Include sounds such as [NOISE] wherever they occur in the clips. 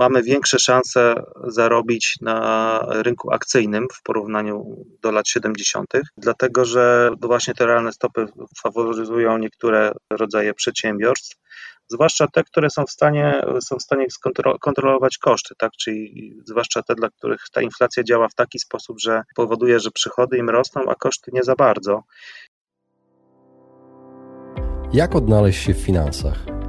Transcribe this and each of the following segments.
mamy większe szanse zarobić na rynku akcyjnym w porównaniu do lat 70., dlatego że właśnie te realne stopy faworyzują niektóre rodzaje przedsiębiorstw, zwłaszcza te, które są w stanie, są w stanie kontrolować koszty, tak? czyli zwłaszcza te, dla których ta inflacja działa w taki sposób, że powoduje, że przychody im rosną, a koszty nie za bardzo. Jak odnaleźć się w finansach?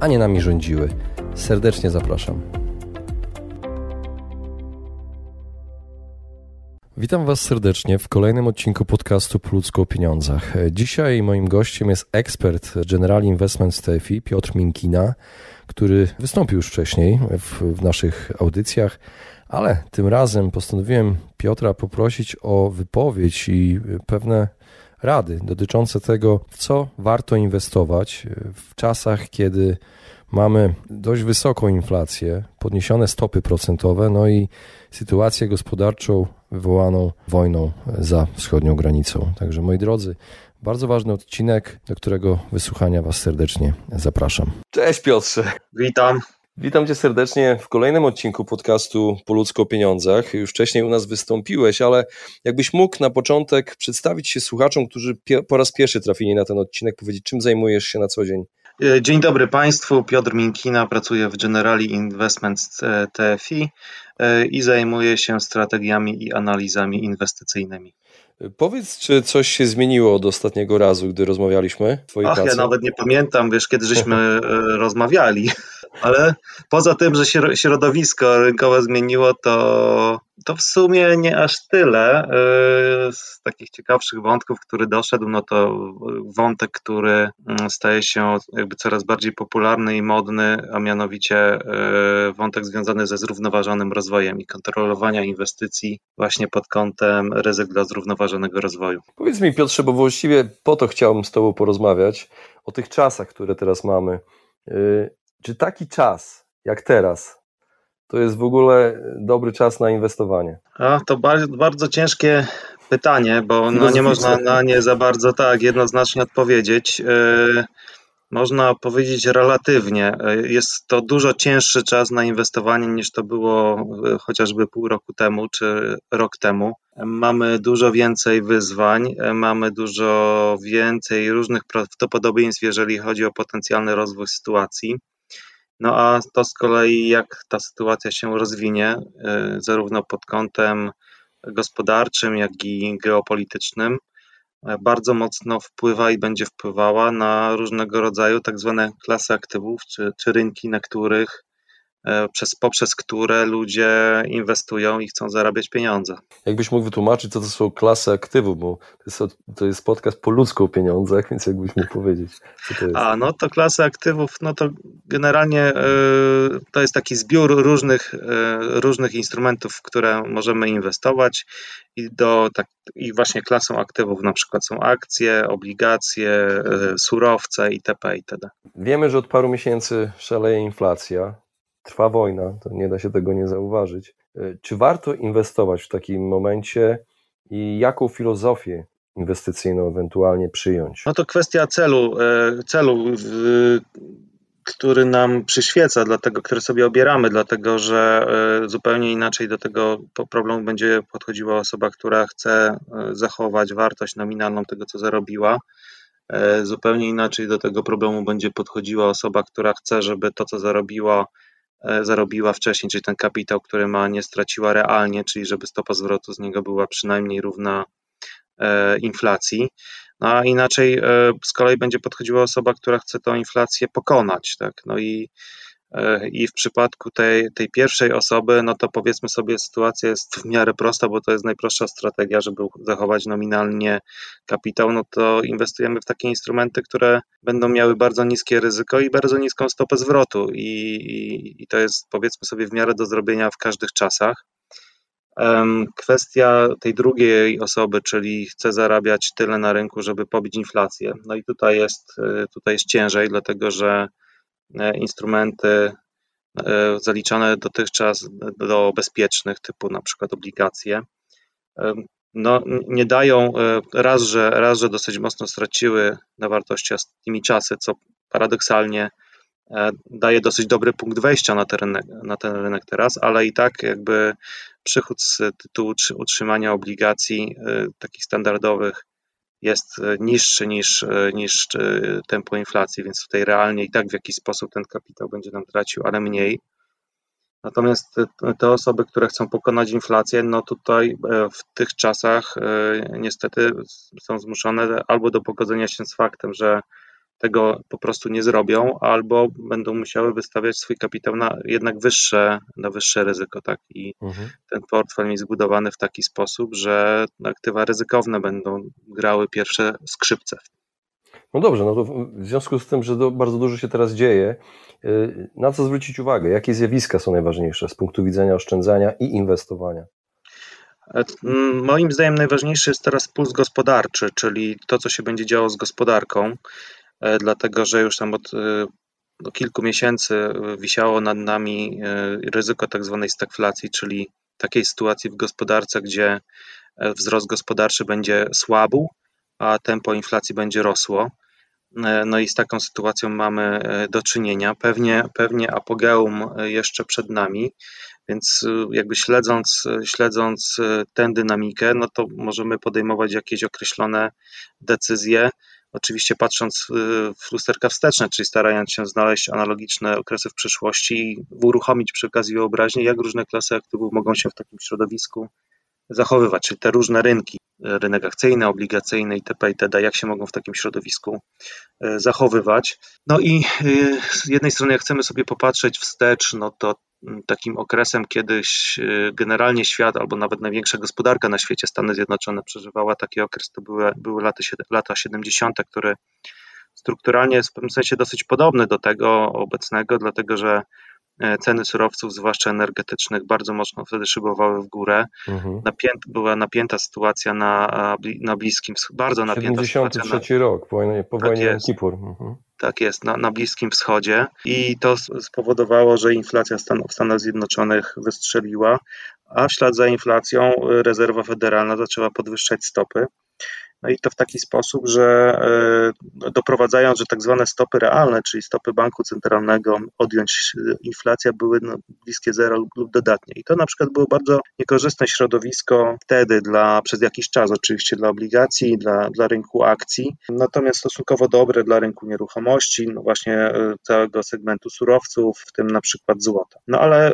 a nie nami rządziły. Serdecznie zapraszam. Witam Was serdecznie w kolejnym odcinku podcastu Po ludzku o pieniądzach. Dzisiaj moim gościem jest ekspert General Investment TFI Piotr Minkina, który wystąpił już wcześniej w, w naszych audycjach, ale tym razem postanowiłem Piotra poprosić o wypowiedź i pewne rady dotyczące tego, w co warto inwestować w czasach, kiedy mamy dość wysoką inflację, podniesione stopy procentowe, no i sytuację gospodarczą wywołaną wojną za wschodnią granicą. Także moi drodzy, bardzo ważny odcinek, do którego wysłuchania Was serdecznie zapraszam. Cześć Piotrze. Witam. Witam Cię serdecznie w kolejnym odcinku podcastu Po ludzko o pieniądzach. Już wcześniej u nas wystąpiłeś, ale jakbyś mógł na początek przedstawić się słuchaczom, którzy po raz pierwszy trafili na ten odcinek, powiedzieć, czym zajmujesz się na co dzień? E, dzień dobry Państwu, Piotr Minkina, pracuję w Generali Investments e, TFI e, i zajmuję się strategiami i analizami inwestycyjnymi. Powiedz, czy coś się zmieniło od ostatniego razu, gdy rozmawialiśmy? Ach, pracy? ja nawet nie pamiętam, wiesz, kiedy żeśmy [LAUGHS] rozmawiali, ale poza tym, że środowisko rynkowe zmieniło, to to w sumie nie aż tyle. Y, z takich ciekawszych wątków, który doszedł, no to wątek, który mm, staje się jakby coraz bardziej popularny i modny, a mianowicie y, wątek związany ze zrównoważonym rozwojem i kontrolowania inwestycji właśnie pod kątem ryzyk dla zrównoważonego rozwoju. Powiedz mi Piotrze, bo właściwie po to chciałbym z Tobą porozmawiać, o tych czasach, które teraz mamy. Czy taki czas jak teraz to jest w ogóle dobry czas na inwestowanie? A, to bardzo, bardzo ciężkie pytanie, bo no, nie można na nie za bardzo tak jednoznacznie odpowiedzieć. Yy, można powiedzieć relatywnie. Yy, jest to dużo cięższy czas na inwestowanie niż to było yy, chociażby pół roku temu czy rok temu. Mamy dużo więcej wyzwań, mamy dużo więcej różnych prawdopodobieństw, jeżeli chodzi o potencjalny rozwój sytuacji. No a to z kolei, jak ta sytuacja się rozwinie, y, zarówno pod kątem gospodarczym, jak i geopolitycznym, y, bardzo mocno wpływa i będzie wpływała na różnego rodzaju tak zwane klasy aktywów, czy, czy rynki, na których przez, poprzez które ludzie inwestują i chcą zarabiać pieniądze. Jakbyś mógł wytłumaczyć, co to są klasy aktywów, bo to jest, to jest podcast po ludzku o pieniądzach, [LAUGHS] więc jakbyś mógł powiedzieć, co to jest. A, no to klasy aktywów, no to generalnie y, to jest taki zbiór różnych, y, różnych instrumentów, w które możemy inwestować i, do, tak, i właśnie klasą aktywów na przykład są akcje, obligacje, y, surowce itp. itd. Wiemy, że od paru miesięcy szaleje inflacja trwa wojna, to nie da się tego nie zauważyć. E, czy warto inwestować w takim momencie i jaką filozofię inwestycyjną ewentualnie przyjąć? No to kwestia celu, e, celu który nam przyświeca, dlatego, który sobie obieramy, dlatego że e, zupełnie inaczej do tego problemu będzie podchodziła osoba, która chce zachować wartość nominalną tego, co zarobiła. Zupełnie inaczej do tego problemu będzie podchodziła osoba, która chce, żeby to, co zarobiła, zarobiła wcześniej, czyli ten kapitał, który ma, nie straciła realnie, czyli żeby stopa zwrotu z niego była przynajmniej równa e, inflacji. No a inaczej e, z kolei będzie podchodziła osoba, która chce tą inflację pokonać. Tak? No i E, I w przypadku tej, tej pierwszej osoby, no to powiedzmy sobie, sytuacja jest w miarę prosta, bo to jest najprostsza strategia, żeby zachować nominalnie kapitał. No to inwestujemy w takie instrumenty, które będą miały bardzo niskie ryzyko i bardzo niską stopę zwrotu. I, i, i to jest powiedzmy sobie w miarę do zrobienia w każdych czasach. Kwestia tej drugiej osoby, czyli chce zarabiać tyle na rynku, żeby pobić inflację. No i tutaj jest, e, tutaj jest ciężej, dlatego że e, instrumenty e, zaliczane dotychczas do bezpiecznych, typu na przykład obligacje, no, nie dają, raz że, raz, że dosyć mocno straciły na wartości tymi czasy, co paradoksalnie daje dosyć dobry punkt wejścia na ten, rynek, na ten rynek teraz, ale i tak jakby przychód z tytułu utrzymania obligacji takich standardowych jest y, niższy niż, y, niż tempo inflacji, więc tutaj realnie i tak w jakiś sposób ten kapitał będzie nam tracił, ale mniej. Natomiast te osoby, które chcą pokonać inflację, no tutaj w tych czasach niestety są zmuszone albo do pogodzenia się z faktem, że tego po prostu nie zrobią, albo będą musiały wystawiać swój kapitał na jednak wyższe, na wyższe ryzyko, tak? I mhm. ten portfel jest zbudowany w taki sposób, że aktywa ryzykowne będą grały pierwsze skrzypce. No dobrze, no to w związku z tym, że bardzo dużo się teraz dzieje, y, na co zwrócić uwagę? Jakie zjawiska są najważniejsze z punktu widzenia oszczędzania i inwestowania? E, moim zdaniem najważniejszy jest teraz puls gospodarczy, czyli to, co się będzie działo z gospodarką. E, dlatego że już tam od no, kilku miesięcy wisiało nad nami ryzyko tak zwanej stagflacji, czyli takiej sytuacji w gospodarce, gdzie wzrost gospodarczy będzie słabł, a tempo inflacji będzie rosło. No i z taką sytuacją mamy do czynienia. Pewnie, pewnie apogeum jeszcze przed nami, więc jakby śledząc, śledząc tę dynamikę, no to możemy podejmować jakieś określone decyzje, Oczywiście patrząc y, w lusterka wsteczne, czyli starając się znaleźć analogiczne okresy w przyszłości i uruchomić przy okazji wyobraźnię, jak różne klasy aktywów mogą się w takim środowisku zachowywać, czyli te różne rynki, rynek akcyjny, obligacyjny itp. itd., jak się mogą w takim środowisku y, zachowywać. No i y, z jednej strony, jak chcemy sobie popatrzeć wstecz, no to takim okresem kiedyś generalnie świat, albo nawet największa gospodarka na świecie, Stany Zjednoczone, przeżywała taki okres, to były, były lata, lata 70., które strukturalnie jest w pewnym sensie dosyć podobny do tego obecnego, dlatego że e, ceny surowców, zwłaszcza energetycznych, bardzo mocno wtedy szybowały w górę. Mhm. Napięt, była napięta sytuacja na, na Bliskim Wschodzie, bardzo napięta 73 sytuacja. Na, rok, po wojnie, po tak wojnie Kipur. Mhm. Tak jest, na, na Bliskim Wschodzie i to spowodowało, że inflacja Stan w Stanach Zjednoczonych wystrzeliła, a w ślad za inflacją rezerwa federalna zaczęła podwyższać stopy. No i to w taki sposób, że e, doprowadzając, że tak zwane stopy realne, czyli stopy banku centralnego odjąć e, inflacja, były no, bliskie zero lub dodatnie. I to na przykład było bardzo niekorzystne środowisko wtedy dla, przez jakiś czas oczywiście dla obligacji, dla, dla rynku akcji, natomiast stosunkowo dobre dla rynku nieruchomości, no właśnie e, całego segmentu surowców, w tym na przykład złota. No ale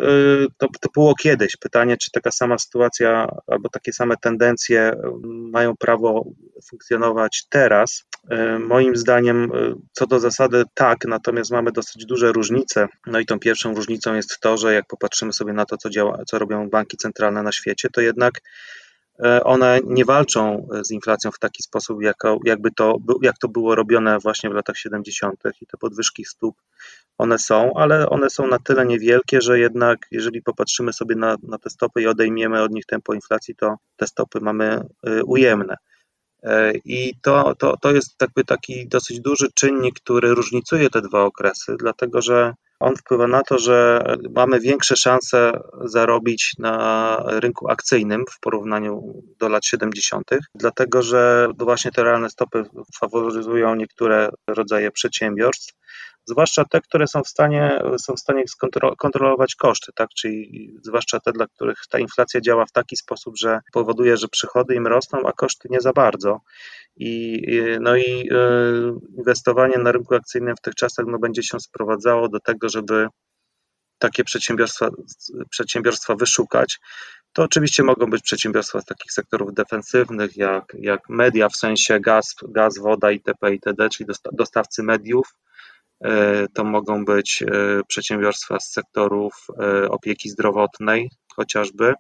to, to było kiedyś. Pytanie, czy taka sama sytuacja albo takie same tendencje mają prawo funkcjonować teraz. E, moim zdaniem, e, co do zasady, tak, natomiast mamy dosyć duże różnice. No i tą pierwszą różnicą jest to, że jak popatrzymy sobie na to, co, działa, co robią banki centralne na świecie, to jednak e, one nie walczą z inflacją w taki sposób, jako, jakby to, jak to było robione właśnie w latach 70. i te podwyżki stóp one są, ale one są na tyle niewielkie, że jednak jeżeli popatrzymy sobie na, na te stopy i odejmiemy od nich tempo inflacji, to te stopy mamy ujemne. E, I to, to, to jest jakby taki dosyć duży czynnik, który różnicuje te dwa okresy, dlatego że on wpływa na to, że mamy większe szanse zarobić na rynku akcyjnym w porównaniu do lat 70., dlatego że właśnie te realne stopy faworyzują niektóre rodzaje przedsiębiorstw, zwłaszcza te, które są w stanie, są w stanie kontrolować koszty, tak? czyli zwłaszcza te, dla których ta inflacja działa w taki sposób, że powoduje, że przychody im rosną, a koszty nie za bardzo. I, no i e, inwestowanie na rynku akcyjnym w tych czasach no, będzie się sprowadzało do tego, żeby takie przedsiębiorstwa, przedsiębiorstwa wyszukać. To oczywiście mogą być przedsiębiorstwa z takich sektorów defensywnych, jak, jak media, w sensie gaz, gaz woda itp., itd., czyli dostawcy mediów, To mogą być przedsiębiorstwa z sektorów opieki zdrowotnej, chociażby,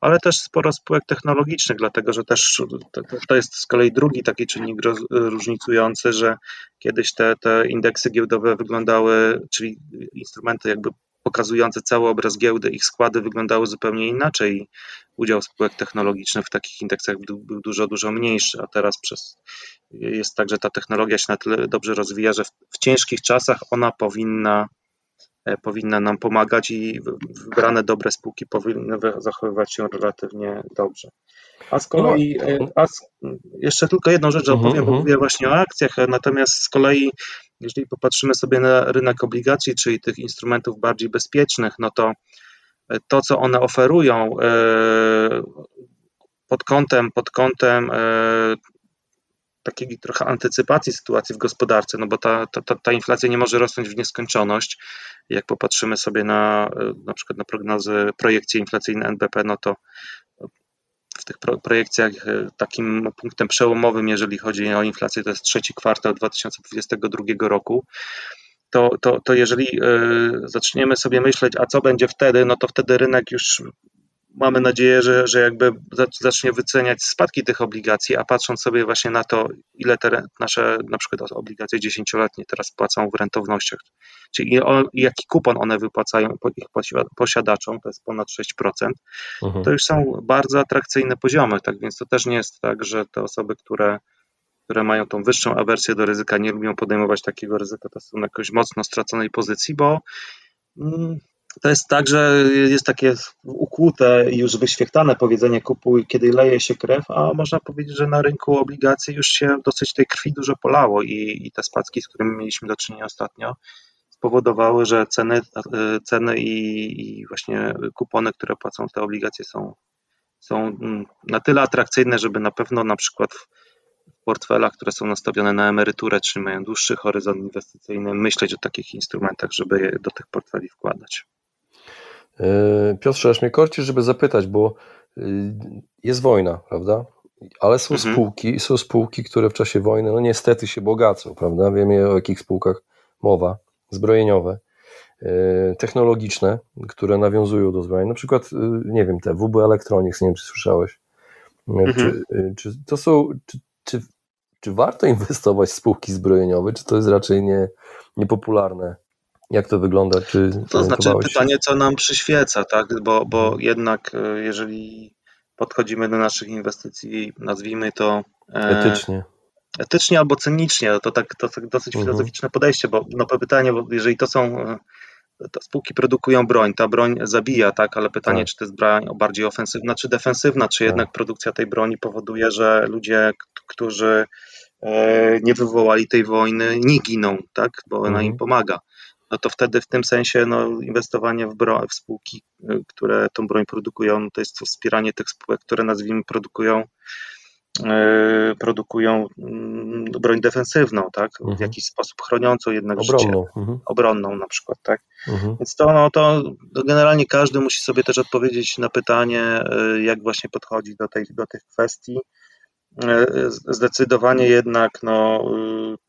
ale też sporo spółek technologicznych, dlatego że też to jest z kolei drugi taki czynnik różnicujący, że kiedyś te, te indeksy giełdowe wyglądały, czyli instrumenty jakby pokazujące cały obraz giełdy, ich składy wyglądały zupełnie inaczej. Udział spółek technologicznych w takich indeksach był, dużo, dużo mniejszy, a teraz przez, jest tak, że ta technologia się na tyle dobrze rozwija, że w, w ciężkich czasach ona powinna powinna nam pomagać i wybrane dobre spółki powinny zachowywać się relatywnie dobrze. A z kolei, no. e, a z, jeszcze tylko jedną rzecz mhm, opowiem, bo mhm. mówię właśnie o akcjach, natomiast z kolei, jeżeli popatrzymy sobie na rynek obligacji, czyli tych instrumentów bardziej bezpiecznych, no to e, to, co one oferują pod kątem, pod kątem takiej trochę antycypacji sytuacji w gospodarce, no bo ta, ta, ta inflacja nie może rosnąć w nieskończoność. Jak popatrzymy sobie na na przykład na prognozy, projekcje inflacyjne NBP, no to w tych projekcjach e, takim punktem przełomowym, jeżeli chodzi o inflację, to jest trzeci kwartał 2022 roku. To, to, to jeżeli e, zaczniemy sobie myśleć, a co będzie wtedy, no to wtedy rynek już mamy nadzieję, że, że jakby zacznie wyceniać spadki tych obligacji, a patrząc sobie właśnie na to, ile te nasze na przykład obligacje dziesięcioletnie teraz płacą w rentownościach, czyli jaki kupon one wypłacają ich posiadaczom, to jest ponad 6%, mhm. to już są bardzo atrakcyjne poziomy, tak więc to też nie jest tak, że te osoby, które które mają tą wyższą awersję do ryzyka, nie lubią podejmować takiego ryzyka, to są jakoś mocno straconej pozycji, bo mm, to jest tak, że jest takie ukłute i już wyświechtane powiedzenie kupuj, kiedy leje się krew, a można powiedzieć, że na rynku obligacji już się dosyć tej krwi dużo polało i, i te spadki, z którymi mieliśmy do czynienia ostatnio, spowodowały, że ceny, ceny i, i właśnie kupony, które płacą te obligacje są, są mm, na tyle atrakcyjne, żeby na pewno na przykład w portfelach, które są nastawione na emeryturę, czy mają dłuższy horyzont inwestycyjny, myśleć o takich instrumentach, żeby do tych portfeli wkładać. E, Piotrze, aż mnie korci, żeby zapytać, bo y, jest wojna, prawda? Ale są mhm. spółki, są spółki, które w czasie wojny, no niestety się bogacą, prawda? Wiemy o jakich spółkach mowa, zbrojeniowe, e, technologiczne, które nawiązują do zbrojeń. Na przykład, nie wiem, te WB Electronics, nie wiem, czy słyszałeś. Mhm. Czy, czy to są, czy, czy, czy warto inwestować w spółki zbrojeniowe, czy to jest raczej nie, niepopularne jak to wygląda? Czy to znaczy pytanie, co nam przyświeca, tak? Bo, bo mhm. jednak e, jeżeli podchodzimy do naszych inwestycji, nazwijmy to e, etycznie. Etycznie albo cynicznie, to tak, to tak dosyć mhm. filozoficzne podejście, bo no pytanie, bo jeżeli to są e, to spółki produkują broń, ta broń zabija, tak, ale pytanie, tak. czy to jest broń bardziej ofensywna, czy defensywna, czy tak. jednak produkcja tej broni powoduje, że ludzie, którzy nie wywołali tej wojny, nie giną, tak, bo ona mhm. im pomaga no to wtedy w tym sensie no, inwestowanie w, bro, w spółki, y, które tą broń produkują, no to jest to wspieranie tych spółek, które nazwijmy produkują yy, produkują yy, broń defensywną, tak? W mhm. jakiś sposób chroniącą jednak obronną. życie. Mhm. Obronną na przykład, tak? Mhm. Więc to, no, to, to generalnie każdy musi sobie też odpowiedzieć na pytanie, yy, jak właśnie podchodzić do, tej, do tych kwestii. E, zdecydowanie jednak no,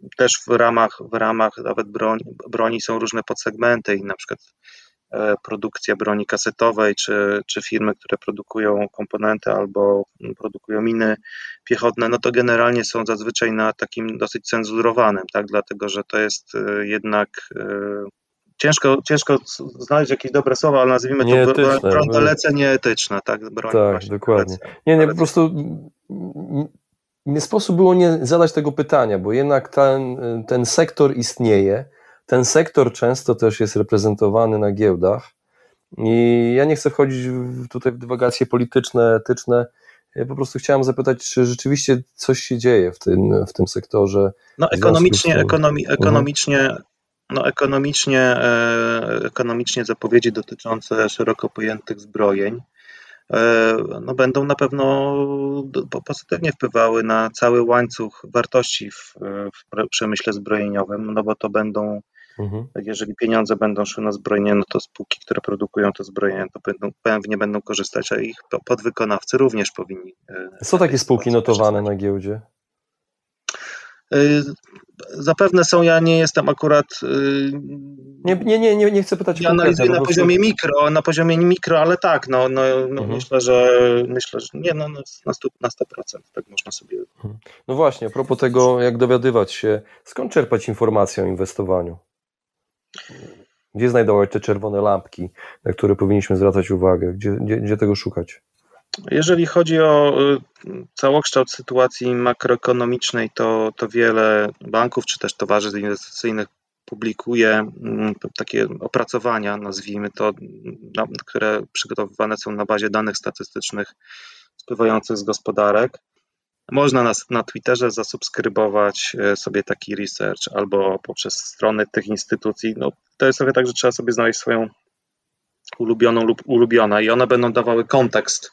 y, też w ramach, w ramach nawet broni, broni są różne podsegmenty i na przykład e, produkcja broni kasetowej, czy, czy firmy, które produkują komponenty albo produkują miny piechotne, no to generalnie są zazwyczaj na takim dosyć cenzurowanym, tak, dlatego że to jest y, jednak y, ciężko, ciężko znaleźć jakieś dobre słowa, ale nazwijmy to broń nieetyczna, tak? Broń tak, dokładnie. Nie, nie, po prostu nie sposób było nie zadać tego pytania, bo jednak ten, ten sektor istnieje, ten sektor często też jest reprezentowany na giełdach i ja nie chcę wchodzić tutaj w dywagacje polityczne, etyczne, ja po prostu chciałem zapytać, czy rzeczywiście coś się dzieje w tym, w tym sektorze. No ekonomicznie, ekonomi, mhm. ekonomicznie no ekonomicznie, e, ekonomicznie zapowiedzi dotyczące szeroko pojętych zbrojeń e, no będą na pewno pozytywnie wpływały na cały łańcuch wartości w, w przemyśle zbrojeniowym, no bo to będą, mhm. jeżeli pieniądze będą szły na zbrojenie, no to spółki, które produkują to zbrojenie, to będą, pewnie będą korzystać, a ich podwykonawcy również powinni. E, Są takie spółki notowane na giełdzie? Zapewne są, ja nie jestem akurat. Nie, nie, nie, nie, nie chcę pytać. Ja analizuję na poziomie mikro, na poziomie mikro, ale tak, no, no, no mhm. myślę, że myślę, że nie, no, no na 100%, na 100% tak można sobie. Mhm. No właśnie, a propos tego, jak dowiadywać się, skąd czerpać informacje o inwestowaniu? Gdzie znajdować te czerwone lampki, na które powinniśmy zwracać uwagę? Gdzie, gdzie, gdzie tego szukać? Jeżeli chodzi o y, całokształt sytuacji makroekonomicznej, to, to wiele banków czy też towarzystw inwestycyjnych publikuje mm, takie opracowania, nazwijmy to, które przygotowywane są na bazie danych statystycznych spływających z gospodarek. Można na, na Twitterze zasubskrybować e, sobie taki research albo poprzez strony tych instytucji. No, to jest trochę tak, że trzeba sobie znaleźć swoją ulubioną lub ulubiona i one będą dawały kontekst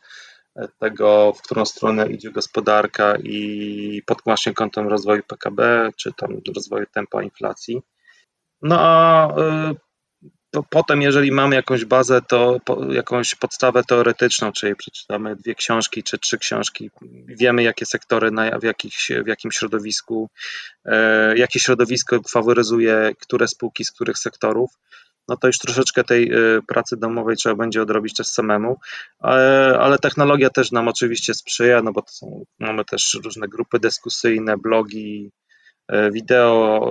tego, w którą stronę idzie gospodarka i pod właśnie kątem rozwoju PKB, czy tam rozwoju tempa inflacji. No a to potem, jeżeli mamy jakąś bazę, to jakąś podstawę teoretyczną, czyli przeczytamy dwie książki czy trzy książki, wiemy, jakie sektory, w, jakich, w jakim środowisku, e, jakie środowisko faworyzuje które spółki z których sektorów, no to już troszeczkę tej e, pracy domowej trzeba będzie odrobić też samemu, ale, technologia też nam oczywiście sprzyja, no bo są, mamy też różne grupy dyskusyjne, blogi, e, wideo,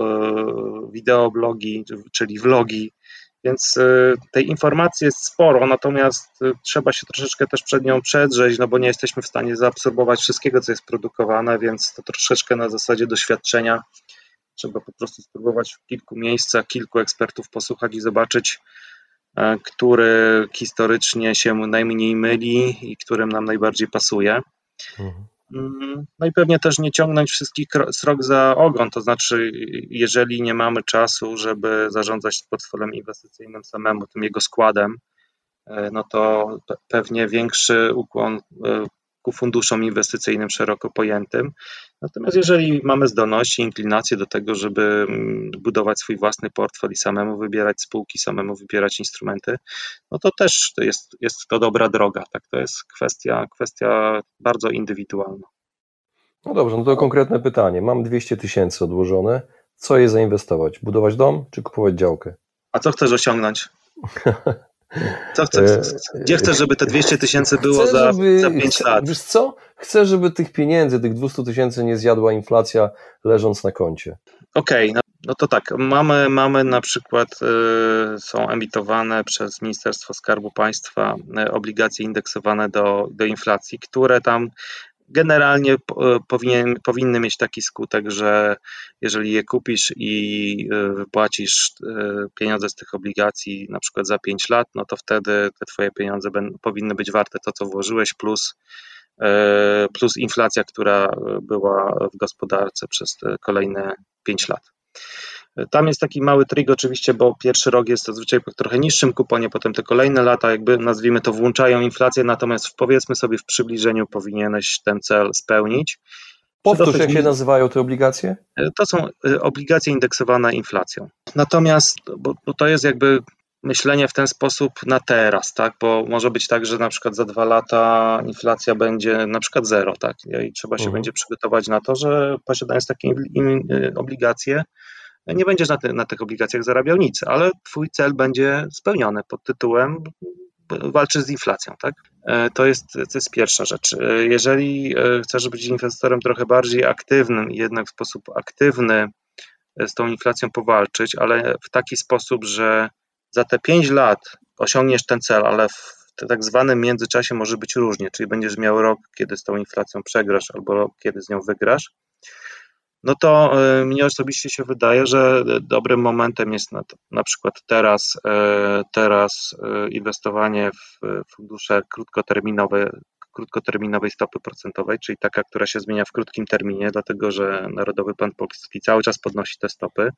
e, wideoblogi, czyli vlogi, więc y, tej informacji jest sporo, natomiast y, trzeba się troszeczkę też przed nią przedrzeć, no bo nie jesteśmy w stanie zaabsorbować wszystkiego, co jest produkowane, więc to troszeczkę na zasadzie doświadczenia trzeba po prostu spróbować w kilku miejscach, kilku ekspertów posłuchać i zobaczyć, e, który historycznie się najmniej myli i którym nam najbardziej pasuje. Mhm. Mm, no i pewnie też nie ciągnąć wszystkich srok za ogon, to znaczy, jeżeli nie mamy czasu, żeby zarządzać portfelem inwestycyjnym samemu, tym jego składem, e, no to pewnie większy ukłon e, ku funduszom inwestycyjnym szeroko pojętym. Natomiast jeżeli mamy zdolności, inklinację do tego, żeby mm, budować swój własny portfel i samemu wybierać spółki, samemu wybierać instrumenty, no to też to jest, jest to dobra droga. Tak? To jest kwestia, kwestia bardzo indywidualna. No dobrze, no to konkretne pytanie. Mam 200 tysięcy odłożone. Co je zainwestować? Budować dom czy kupować działkę? A co chcesz osiągnąć? [LAUGHS] Co chcesz, e, gdzie chcesz, żeby te 200 tysięcy było chcę, za, żeby, za 5 lat? Wiesz co? Chcę, żeby tych pieniędzy, tych 200 tysięcy nie zjadła inflacja leżąc na koncie. Okej, okay, no, no, to tak. Mamy, mamy na przykład, y, są emitowane przez Ministerstwo Skarbu Państwa y, obligacje indeksowane do, do inflacji, które tam generalnie e, powinien, powinny mieć taki skutek, że jeżeli je kupisz i e, wypłacisz e, pieniądze z tych obligacji na przykład za 5 lat, no to wtedy te twoje pieniądze powinny być warte to, co włożyłeś, plus, plus inflacja, która była w gospodarce przez te kolejne 5 lat. Tam jest taki mały trik oczywiście, bo pierwszy rok jest zazwyczaj po trochę niższym kuponie, potem te kolejne lata jakby nazwijmy to włączają inflację, natomiast powiedzmy sobie w przybliżeniu powinieneś ten cel spełnić. Powtórz, jak się nazywają te obligacje? To są y, obligacje indeksowane inflacją. Natomiast, bo, bo to jest jakby myślenie w ten sposób na teraz, tak? Bo może być tak, że na przykład za dwa lata inflacja będzie na przykład zero, tak? I trzeba się mhm. będzie przygotować na to, że posiadając takie y, obligacje, nie będziesz na, na tych obligacjach zarabiał nic, ale twój cel będzie spełniony pod tytułem walczysz z inflacją, tak? E, to jest, to jest pierwsza rzecz. E, jeżeli e, chcesz być inwestorem trochę bardziej aktywnym i jednak w sposób aktywny z tą inflacją powalczyć, ale w taki sposób, że za te 5 lat osiągniesz ten cel, ale w tak zwanym międzyczasie może być różnie, czyli będziesz miał rok, kiedy z tą inflacją przegrasz, albo rok, kiedy z nią wygrasz, no to e, mnie osobiście się wydaje, że dobrym momentem jest na, na przykład teraz, e, teraz e, inwestowanie w fundusze krótkoterminowe, krótkoterminowej stopy procentowej, czyli taka, która się zmienia w krótkim terminie, dlatego że Narodowy Bank Polski cały czas podnosi te stopy,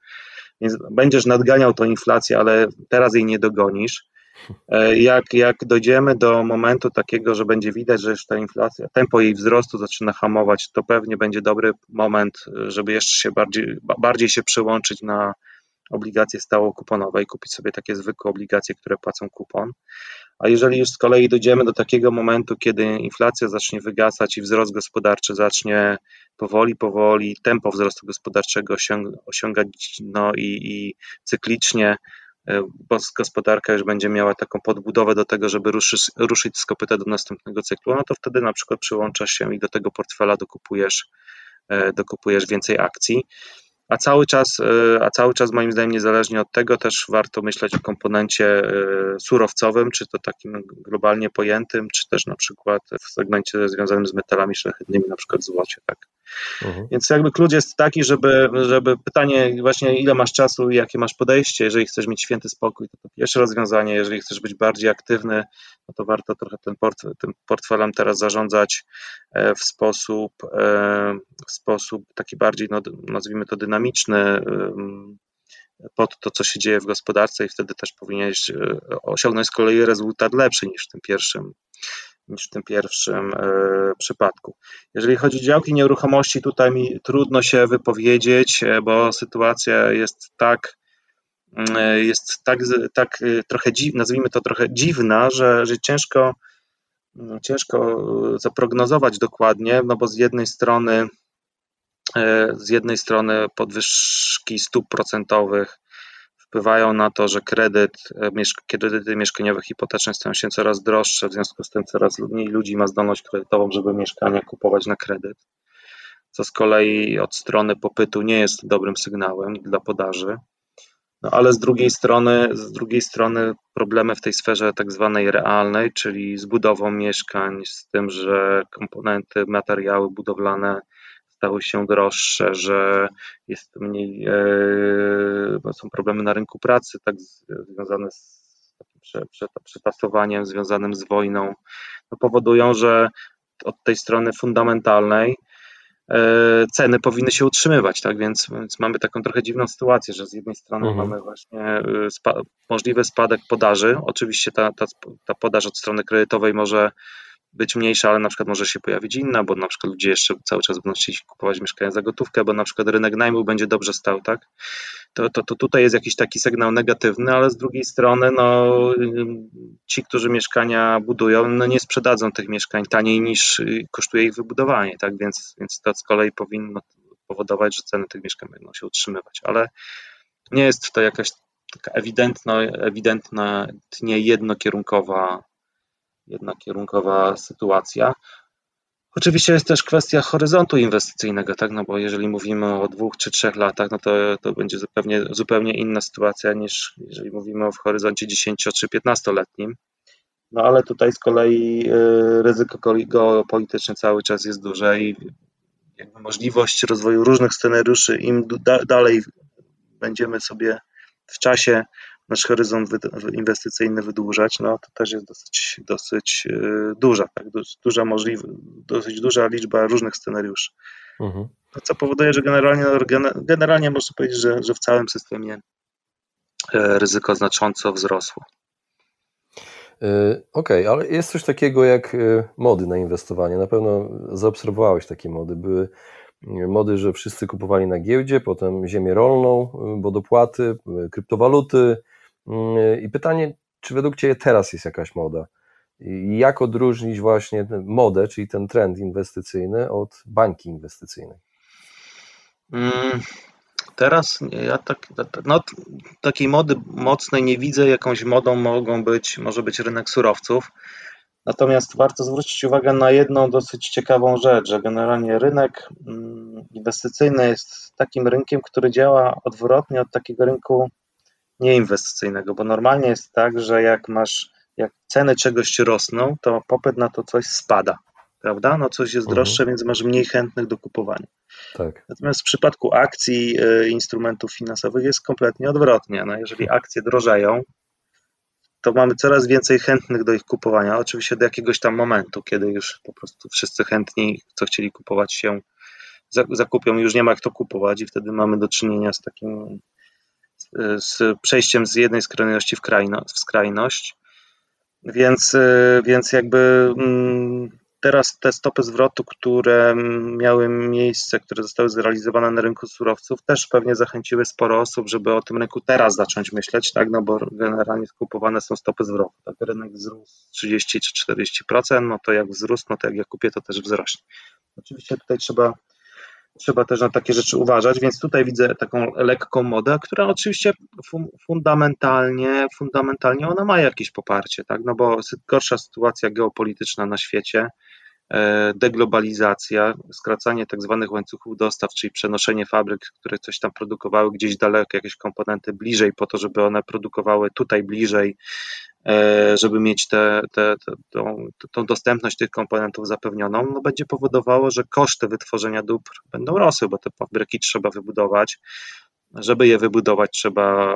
więc będziesz nadganiał tą inflację, ale teraz jej nie dogonisz. E, jak, jak dojdziemy do momentu takiego, że będzie widać, że już ta inflacja, tempo jej wzrostu zaczyna hamować, to pewnie będzie dobry moment, żeby jeszcze się bardziej, bardziej się przełączyć na obligacje stałokuponowe i kupić sobie takie zwykłe obligacje, które płacą kupon. A jeżeli już z kolei dojdziemy do takiego momentu, kiedy inflacja zacznie wygasać i wzrost gospodarczy zacznie powoli, powoli, tempo wzrostu gospodarczego osiągać no i, i cyklicznie, e, gospodarka już będzie miała taką podbudowę do tego, żeby ruszyć, ruszyć z kopyta do następnego cyklu, no to wtedy na przykład przyłączasz się i do tego portfela dokupujesz, e, dokupujesz więcej akcji. A cały czas, e, a cały czas moim zdaniem niezależnie od tego też warto myśleć o komponencie e, surowcowym, czy to takim globalnie pojętym, czy też na przykład w segmencie związanym z metalami szlachetnymi, na przykład złocie, tak. Mhm. Więc jakby klucz jest taki, żeby, żeby pytanie właśnie ile masz czasu i jakie masz podejście, jeżeli chcesz mieć święty spokój, to to pierwsze rozwiązanie, jeżeli chcesz być bardziej aktywny, no to warto trochę ten port, tym portfelem teraz zarządzać e, w sposób, w sposób taki bardziej, no, nazwijmy to dynamiczny, dynamiczny pod to, co się dzieje w gospodarce i wtedy też powinieneś e, osiągnąć z kolei rezultat lepszy niż w tym pierwszym, niż w tym pierwszym e, przypadku. Jeżeli chodzi o działki nieruchomości, tutaj mi trudno się wypowiedzieć, e, bo sytuacja jest tak jest tak, tak trochę dziwna, nazwijmy to trochę dziwna, że, że ciężko, ciężko zaprognozować dokładnie, no bo z jednej strony z jednej strony podwyżki stóp procentowych wpływają na to, że kredyt, e, kredyty mieszkaniowe hipoteczne stają się coraz droższe, w związku z tym coraz mniej ludzi ma zdolność kredytową, żeby mieszkania kupować na kredyt, co z kolei od strony popytu nie jest dobrym sygnałem dla podaży. No ale z drugiej strony, z drugiej strony problemy w tej sferze tak zwanej realnej, czyli z budową mieszkań, z tym, że komponenty, materiały budowlane stały się droższe, że jest mniej, e, są problemy na rynku pracy, tak związane z przetasowaniem związanym z wojną, no powodują, że od tej strony fundamentalnej e, ceny powinny się utrzymywać, tak? Więc, więc mamy taką trochę dziwną sytuację, że z jednej strony mhm. mamy właśnie e, spa możliwy spadek podaży. Oczywiście ta, ta, ta podaż od strony kredytowej może być mniejsza, ale na przykład może się pojawić inna, bo na przykład ludzie jeszcze cały czas będą chcieli kupować mieszkania za gotówkę, bo na przykład rynek najmu będzie dobrze stał, tak? To, to, to tutaj jest jakiś taki sygnał negatywny, ale z drugiej strony no, ci, którzy mieszkania budują, no nie sprzedadzą tych mieszkań taniej niż kosztuje ich wybudowanie, tak? Więc, więc to z kolei powinno powodować, że ceny tych mieszkań będą się utrzymywać, ale nie jest to jakaś taka ewidentna, ewidentna, nie jednokierunkowa jednokierunkowa sytuacja. Oczywiście jest też kwestia horyzontu inwestycyjnego, tak? no bo jeżeli mówimy o dwóch czy trzech latach, no to, to będzie zupełnie, zupełnie inna sytuacja niż jeżeli mówimy o w horyzoncie 10 czy 15-letnim. No ale tutaj z kolei y, ryzyko geopolityczne cały czas jest duże i możliwość rozwoju różnych scenariuszy, im dalej będziemy sobie w czasie nasz horyzont inwestycyjny wydłużać, no to też jest dosyć, dosyć y, duża, tak? duża dosyć duża liczba różnych scenariuszy. Mhm. Co powoduje, że generalnie, generalnie można powiedzieć, że, że w całym systemie e, ryzyko znacząco wzrosło. E, okej, okay, ale jest coś takiego jak e, mody na inwestowanie. Na pewno zaobserwowałeś takie mody. Były mody, że wszyscy kupowali na giełdzie, potem ziemię rolną, bo dopłaty, kryptowaluty, I pytanie, czy według Ciebie teraz jest jakaś moda? I jak odróżnić właśnie modę, czyli ten trend inwestycyjny od bańki inwestycyjnej? Mm, teraz ja tak, no, takiej mody mocnej nie widzę. Jakąś modą mogą być, może być rynek surowców. Natomiast warto zwrócić uwagę na jedną dosyć ciekawą rzecz, że generalnie rynek mm, inwestycyjny jest takim rynkiem, który działa odwrotnie od takiego rynku nieinwestycyjnego, bo normalnie jest tak, że jak masz, jak ceny czegoś rosną, to popyt na to coś spada, prawda? No coś jest mhm. droższe, mhm. więc masz mniej chętnych do kupowania. Tak. Natomiast w przypadku akcji, y, instrumentów finansowych jest kompletnie odwrotnie. No jeżeli akcje drożeją, to mamy coraz więcej chętnych do ich kupowania. Oczywiście do jakiegoś tam momentu, kiedy już po prostu wszyscy chętni, co chcieli kupować się zakupią, już nie ma kto kupować i wtedy mamy do czynienia z takim z przejściem z jednej skrajności w, krajno, w skrajność. Więc, więc jakby mm, teraz te stopy zwrotu, które miały miejsce, które zostały zrealizowane na rynku surowców, też pewnie zachęciły sporo osób, żeby o tym rynku teraz zacząć myśleć, tak? No bo generalnie skupowane są stopy zwrotu. Tak? Rynek wzrósł 30 czy 40%, no to jak wzrósł, no to jak ja kupię, to też wzrośnie. Oczywiście tutaj trzeba trzeba też na takie rzeczy uważać, więc tutaj widzę taką lekką modę, która oczywiście fundamentalnie, fundamentalnie ona ma jakieś poparcie, tak? no bo gorsza sytuacja geopolityczna na świecie, deglobalizacja, skracanie tak zwanych łańcuchów dostaw, czyli przenoszenie fabryk, które coś tam produkowały gdzieś daleko, jakieś komponenty bliżej po to, żeby one produkowały tutaj bliżej, E, żeby mieć te, te, te, tą, tą dostępność tych komponentów zapewnioną, no będzie powodowało, że koszty wytworzenia dóbr będą rosły, bo te fabryki trzeba wybudować. Żeby je wybudować, trzeba,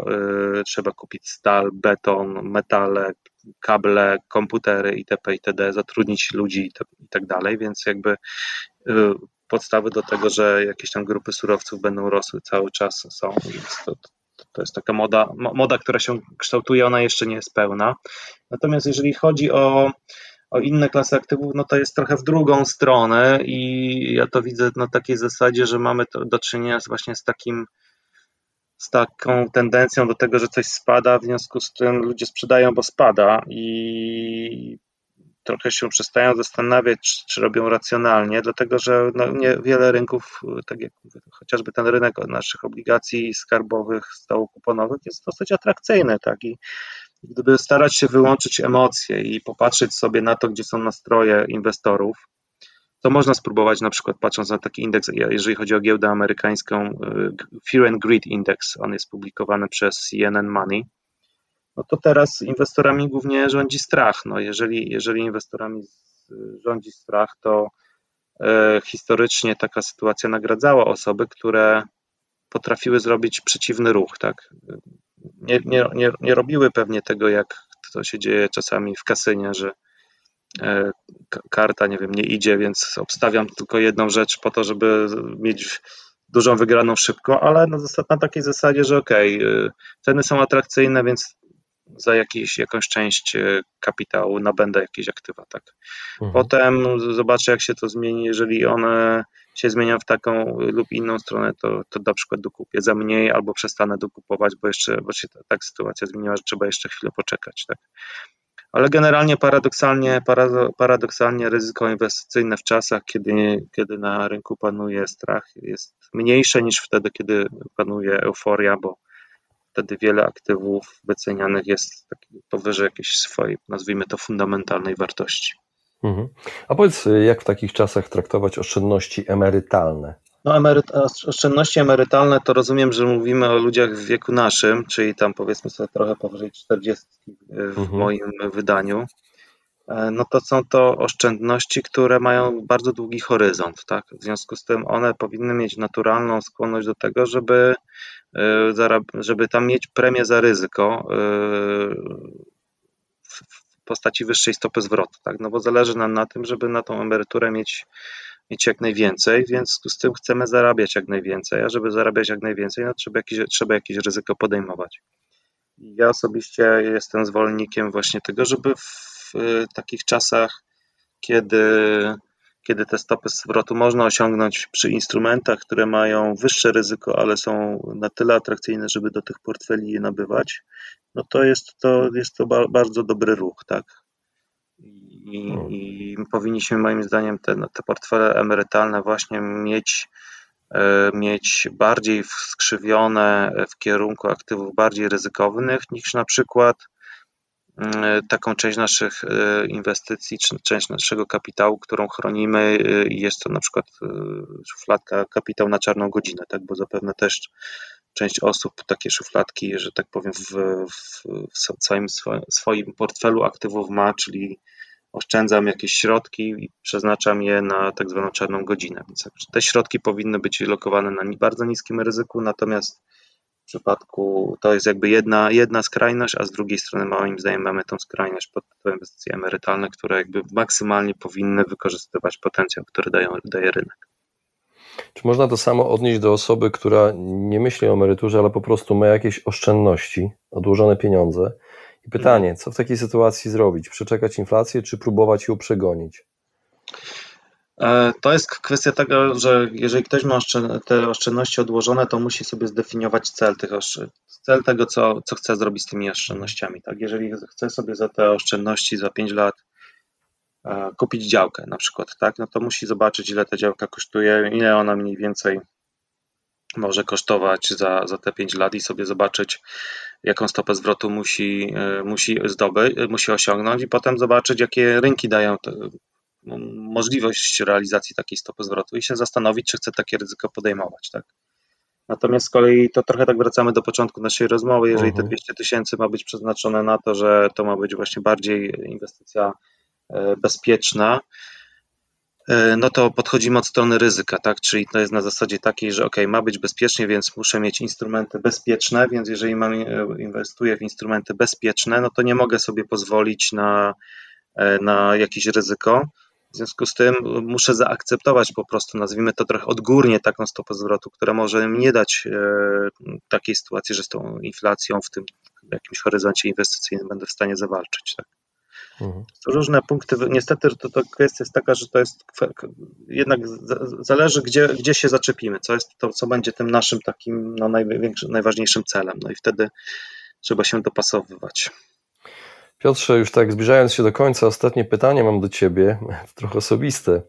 y, trzeba kupić stal, beton, metale, kable, komputery itp. itd., zatrudnić ludzi i dalej, więc jakby y, podstawy do tego, że jakieś tam grupy surowców będą rosły cały czas są, to, to jest taka moda, moda, która się kształtuje, ona jeszcze nie jest pełna. Natomiast jeżeli chodzi o, o inne klasy aktywów, no to jest trochę w drugą stronę i ja to widzę na takiej zasadzie, że mamy do czynienia właśnie z takim z taką tendencją do tego, że coś spada, w związku z tym ludzie sprzedają, bo spada i trochę się przestają zastanawiać, czy, czy robią racjonalnie, dlatego że no, nie, wiele rynków, tak jak chociażby ten rynek naszych obligacji skarbowych, stołów kuponowych jest dosyć atrakcyjny, tak, i gdyby starać się wyłączyć emocje i popatrzeć sobie na to, gdzie są nastroje inwestorów, to można spróbować na przykład patrząc na taki indeks, jeżeli chodzi o giełdę amerykańską, y, Fear and Greed Index, on jest publikowany przez CNN Money, no to teraz inwestorami głównie rządzi strach. No jeżeli, jeżeli inwestorami rządzi strach, to e, historycznie taka sytuacja nagradzała osoby, które potrafiły zrobić przeciwny ruch, tak? Nie, nie, nie, nie robiły pewnie tego, jak to się dzieje czasami w kasynie, że karta, nie wiem, nie idzie, więc obstawiam tylko jedną rzecz po to, żeby mieć dużą wygraną szybko, ale na, na takiej zasadzie, że okej, okay, ceny są atrakcyjne, więc za jakiś, jakąś część e, kapitału nabędę jakieś aktywa, tak. Mhm. Potem zobaczę, jak się to zmieni, jeżeli one się zmienią w taką lub inną stronę, to, to na przykład dokupię za mniej albo przestanę dokupować, bo jeszcze, bo się tak sytuacja zmieniła, że trzeba jeszcze chwilę poczekać, tak. Ale generalnie paradoksalnie, paradoksalnie ryzyko inwestycyjne w czasach, kiedy, kiedy na rynku panuje strach, jest mniejsze niż wtedy, kiedy panuje euforia, bo wtedy wiele aktywów wycenianych jest powyżej jakiejś swojej, nazwijmy to, fundamentalnej wartości. Mhm. A powiedz, jak w takich czasach traktować oszczędności emerytalne? No, emeryt, oszczędności emerytalne to rozumiem, że mówimy o ludziach w wieku naszym, czyli tam powiedzmy sobie trochę powyżej 40 w mhm. moim wydaniu. E, no to są to oszczędności, które mają bardzo długi horyzont, tak? W związku z tym one powinny mieć naturalną skłonność do tego, żeby E, żeby tam mieć premię za ryzyko e, w postaci wyższej stopy zwrotu, tak? No bo zależy nam na tym, żeby na tą emeryturę mieć, mieć jak najwięcej, więc z tym chcemy zarabiać jak najwięcej, a żeby zarabiać jak najwięcej, no trzeba jakieś, trzeba jakieś ryzyko podejmować. Ja osobiście jestem zwolennikiem właśnie tego, żeby w takich czasach, kiedy kiedy te stopy zwrotu można osiągnąć przy instrumentach, które mają wyższe ryzyko, ale są na tyle atrakcyjne, żeby do tych portfeli je nabywać, no to jest to, jest to bardzo dobry ruch, tak? I, no. i powinniśmy moim zdaniem te, te portfele emerytalne właśnie mieć, e, mieć bardziej skrzywione w kierunku aktywów bardziej ryzykownych niż na przykład E, taką część naszych e, inwestycji, czy część naszego kapitału, którą chronimy i jest to na przykład szufladka kapitał na czarną godzinę, tak, bo zapewne też część osób takie szufladki, że tak powiem, w, w, w całym swoim portfelu aktywów ma, czyli oszczędzam jakieś środki i przeznaczam je na tak zwaną czarną godzinę. Więc te środki powinny być lokowane na bardzo niskim ryzyku, natomiast przypadku to jest jakby jedna, jedna skrajność, a z drugiej strony moim zdaniem mamy tą skrajność pod tytułem inwestycje emerytalne, które jakby maksymalnie powinny wykorzystywać potencjał, który dają, daje rynek. Czy można to samo odnieść do osoby, która nie myśli o emeryturze, ale po prostu ma jakieś oszczędności, odłożone pieniądze? I pytanie, co w takiej sytuacji zrobić? Przeczekać inflację, czy próbować ją przegonić? E, to jest kwestia tego, że jeżeli ktoś ma te oszczędności odłożone, to musi sobie zdefiniować cel tych cel tego, co, co chce zrobić z tymi oszczędnościami. Tak? Jeżeli chce sobie za te oszczędności za 5 lat e, kupić działkę na przykład, tak? no to musi zobaczyć, ile ta działka kosztuje, ile ona mniej więcej może kosztować za, za te 5 lat i sobie zobaczyć, jaką stopę zwrotu musi, e, musi zdobyć, musi osiągnąć i potem zobaczyć, jakie rynki dają możliwość realizacji takiej stopy zwrotu i się zastanowić, czy chce takie ryzyko podejmować. Tak? Natomiast z kolei to trochę tak wracamy do początku naszej rozmowy. Jeżeli te 200 mhm. tysięcy ma być przeznaczone na to, że to ma być właśnie bardziej inwestycja e, bezpieczna, e, no to podchodzimy od strony ryzyka, tak? Czyli to jest na zasadzie takiej, że ok, ma być bezpiecznie, więc muszę mieć instrumenty bezpieczne, więc jeżeli mam, e, inwestuję w instrumenty bezpieczne, no to nie mogę sobie pozwolić na, na jakieś ryzyko. W związku z tym muszę zaakceptować po prostu, nazwijmy to trochę odgórnie, taką stopę zwrotu, która może nie dać e, takiej sytuacji, że z tą inflacją w tym jakimś horyzoncie inwestycyjnym będę w stanie zawalczyć. Tak? Mhm. Różne punkty, niestety to, to kwestia jest taka, że to jest jednak zależy, gdzie, gdzie się zaczepimy, co jest to, co będzie tym naszym takim no, największym, najważniejszym celem. No i wtedy trzeba się dopasowywać. Piotrze, już tak zbliżając się do końca, ostatnie pytanie mam do Ciebie, [LAUGHS] trochę osobiste.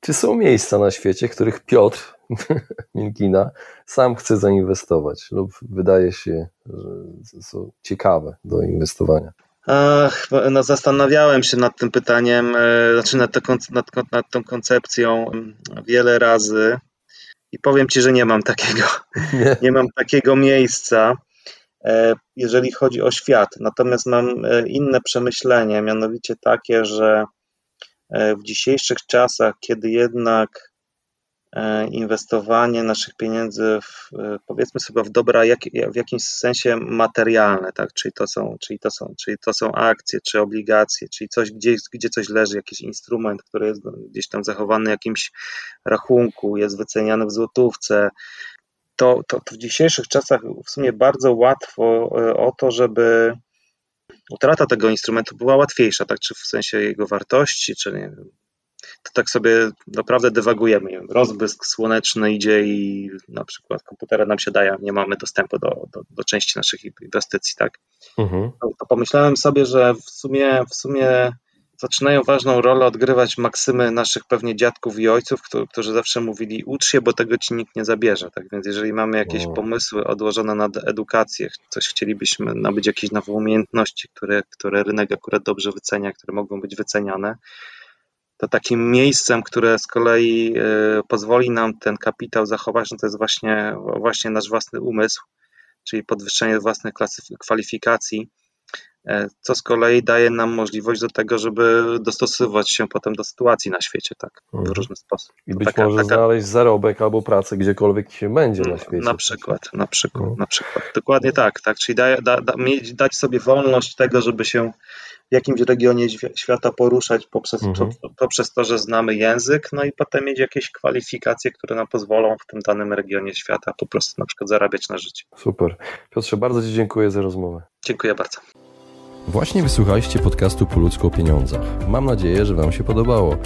Czy są miejsca na świecie, w których Piotr [LAUGHS] Minkina sam chce zainwestować lub wydaje się, że są ciekawe do inwestowania? Ach, no zastanawiałem się nad tym pytaniem, e, znaczy nad, tą, nad, nad tą koncepcją mm, wiele razy i powiem Ci, że nie mam takiego, [LAUGHS] nie, nie mam takiego miejsca. E, jeżeli chodzi o świat. Natomiast mam e, inne przemyślenie, mianowicie takie, że w dzisiejszych czasach, kiedy jednak inwestowanie naszych pieniędzy w, powiedzmy sobie w dobra jak, w jakimś sensie materialne, tak? czyli, to są, czyli, to są, czyli to są akcje, czy obligacje, czyli coś, gdzie, gdzie coś leży, jakiś instrument, który jest gdzieś tam zachowany w jakimś rachunku, jest wyceniany w złotówce, to, to, to w dzisiejszych czasach w sumie bardzo łatwo e, o to, żeby utrata tego instrumentu była łatwiejsza, tak, czy w sensie jego wartości, czy nie wiem, to tak sobie naprawdę dywagujemy. Rozbrysk słoneczny idzie i na przykład komputery nam się daje, nie mamy dostępu do, do, do części naszych inwestycji, tak? Mhm. To, to pomyślałem sobie, że w sumie, w sumie zaczynają ważną rolę odgrywać maksymy naszych pewnie dziadków i ojców, którzy zawsze mówili ucz się, bo tego ci nikt nie zabierze. Tak więc jeżeli mamy jakieś pomysły odłożone na edukację, coś chcielibyśmy nabyć jakieś nowe umiejętności, które, które rynek akurat dobrze wycenia, które mogą być wyceniane, to takim miejscem, które z kolei y, pozwoli nam ten kapitał zachować, no to jest właśnie, właśnie nasz własny umysł, czyli podwyższenie własnych kwalifikacji, E, co z kolei daje nam możliwość do tego, żeby dostosowywać się potem do sytuacji na świecie, tak, w mhm. różny sposób. I być taka, może taka... znaleźć zarobek albo pracę gdziekolwiek się będzie na świecie. Na przykład, na przykład, mhm. na przykład. Dokładnie tak, tak, czyli da, da, da, dać sobie wolność tego, żeby się w jakimś regionie świata poruszać poprzez, mhm. poprzez to, że znamy język, no i potem mieć jakieś kwalifikacje, które nam pozwolą w tym danym regionie świata po prostu na przykład zarabiać na życie. Super. Piotrze, bardzo Ci dziękuję za rozmowę. Dziękuję bardzo. Właśnie wysłuchaliście podcastu Po ludzku o pieniądzach. Mam nadzieję, że Wam się podobało.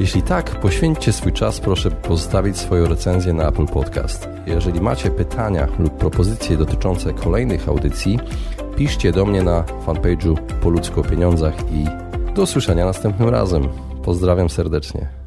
Jeśli tak, poświęćcie swój czas, proszę pozostawić swoją recenzję na Apple Podcast. Jeżeli macie pytania lub propozycje dotyczące kolejnych audycji, piszcie do mnie na fanpage'u Po ludzku o pieniądzach i do usłyszenia następnym razem. Pozdrawiam serdecznie.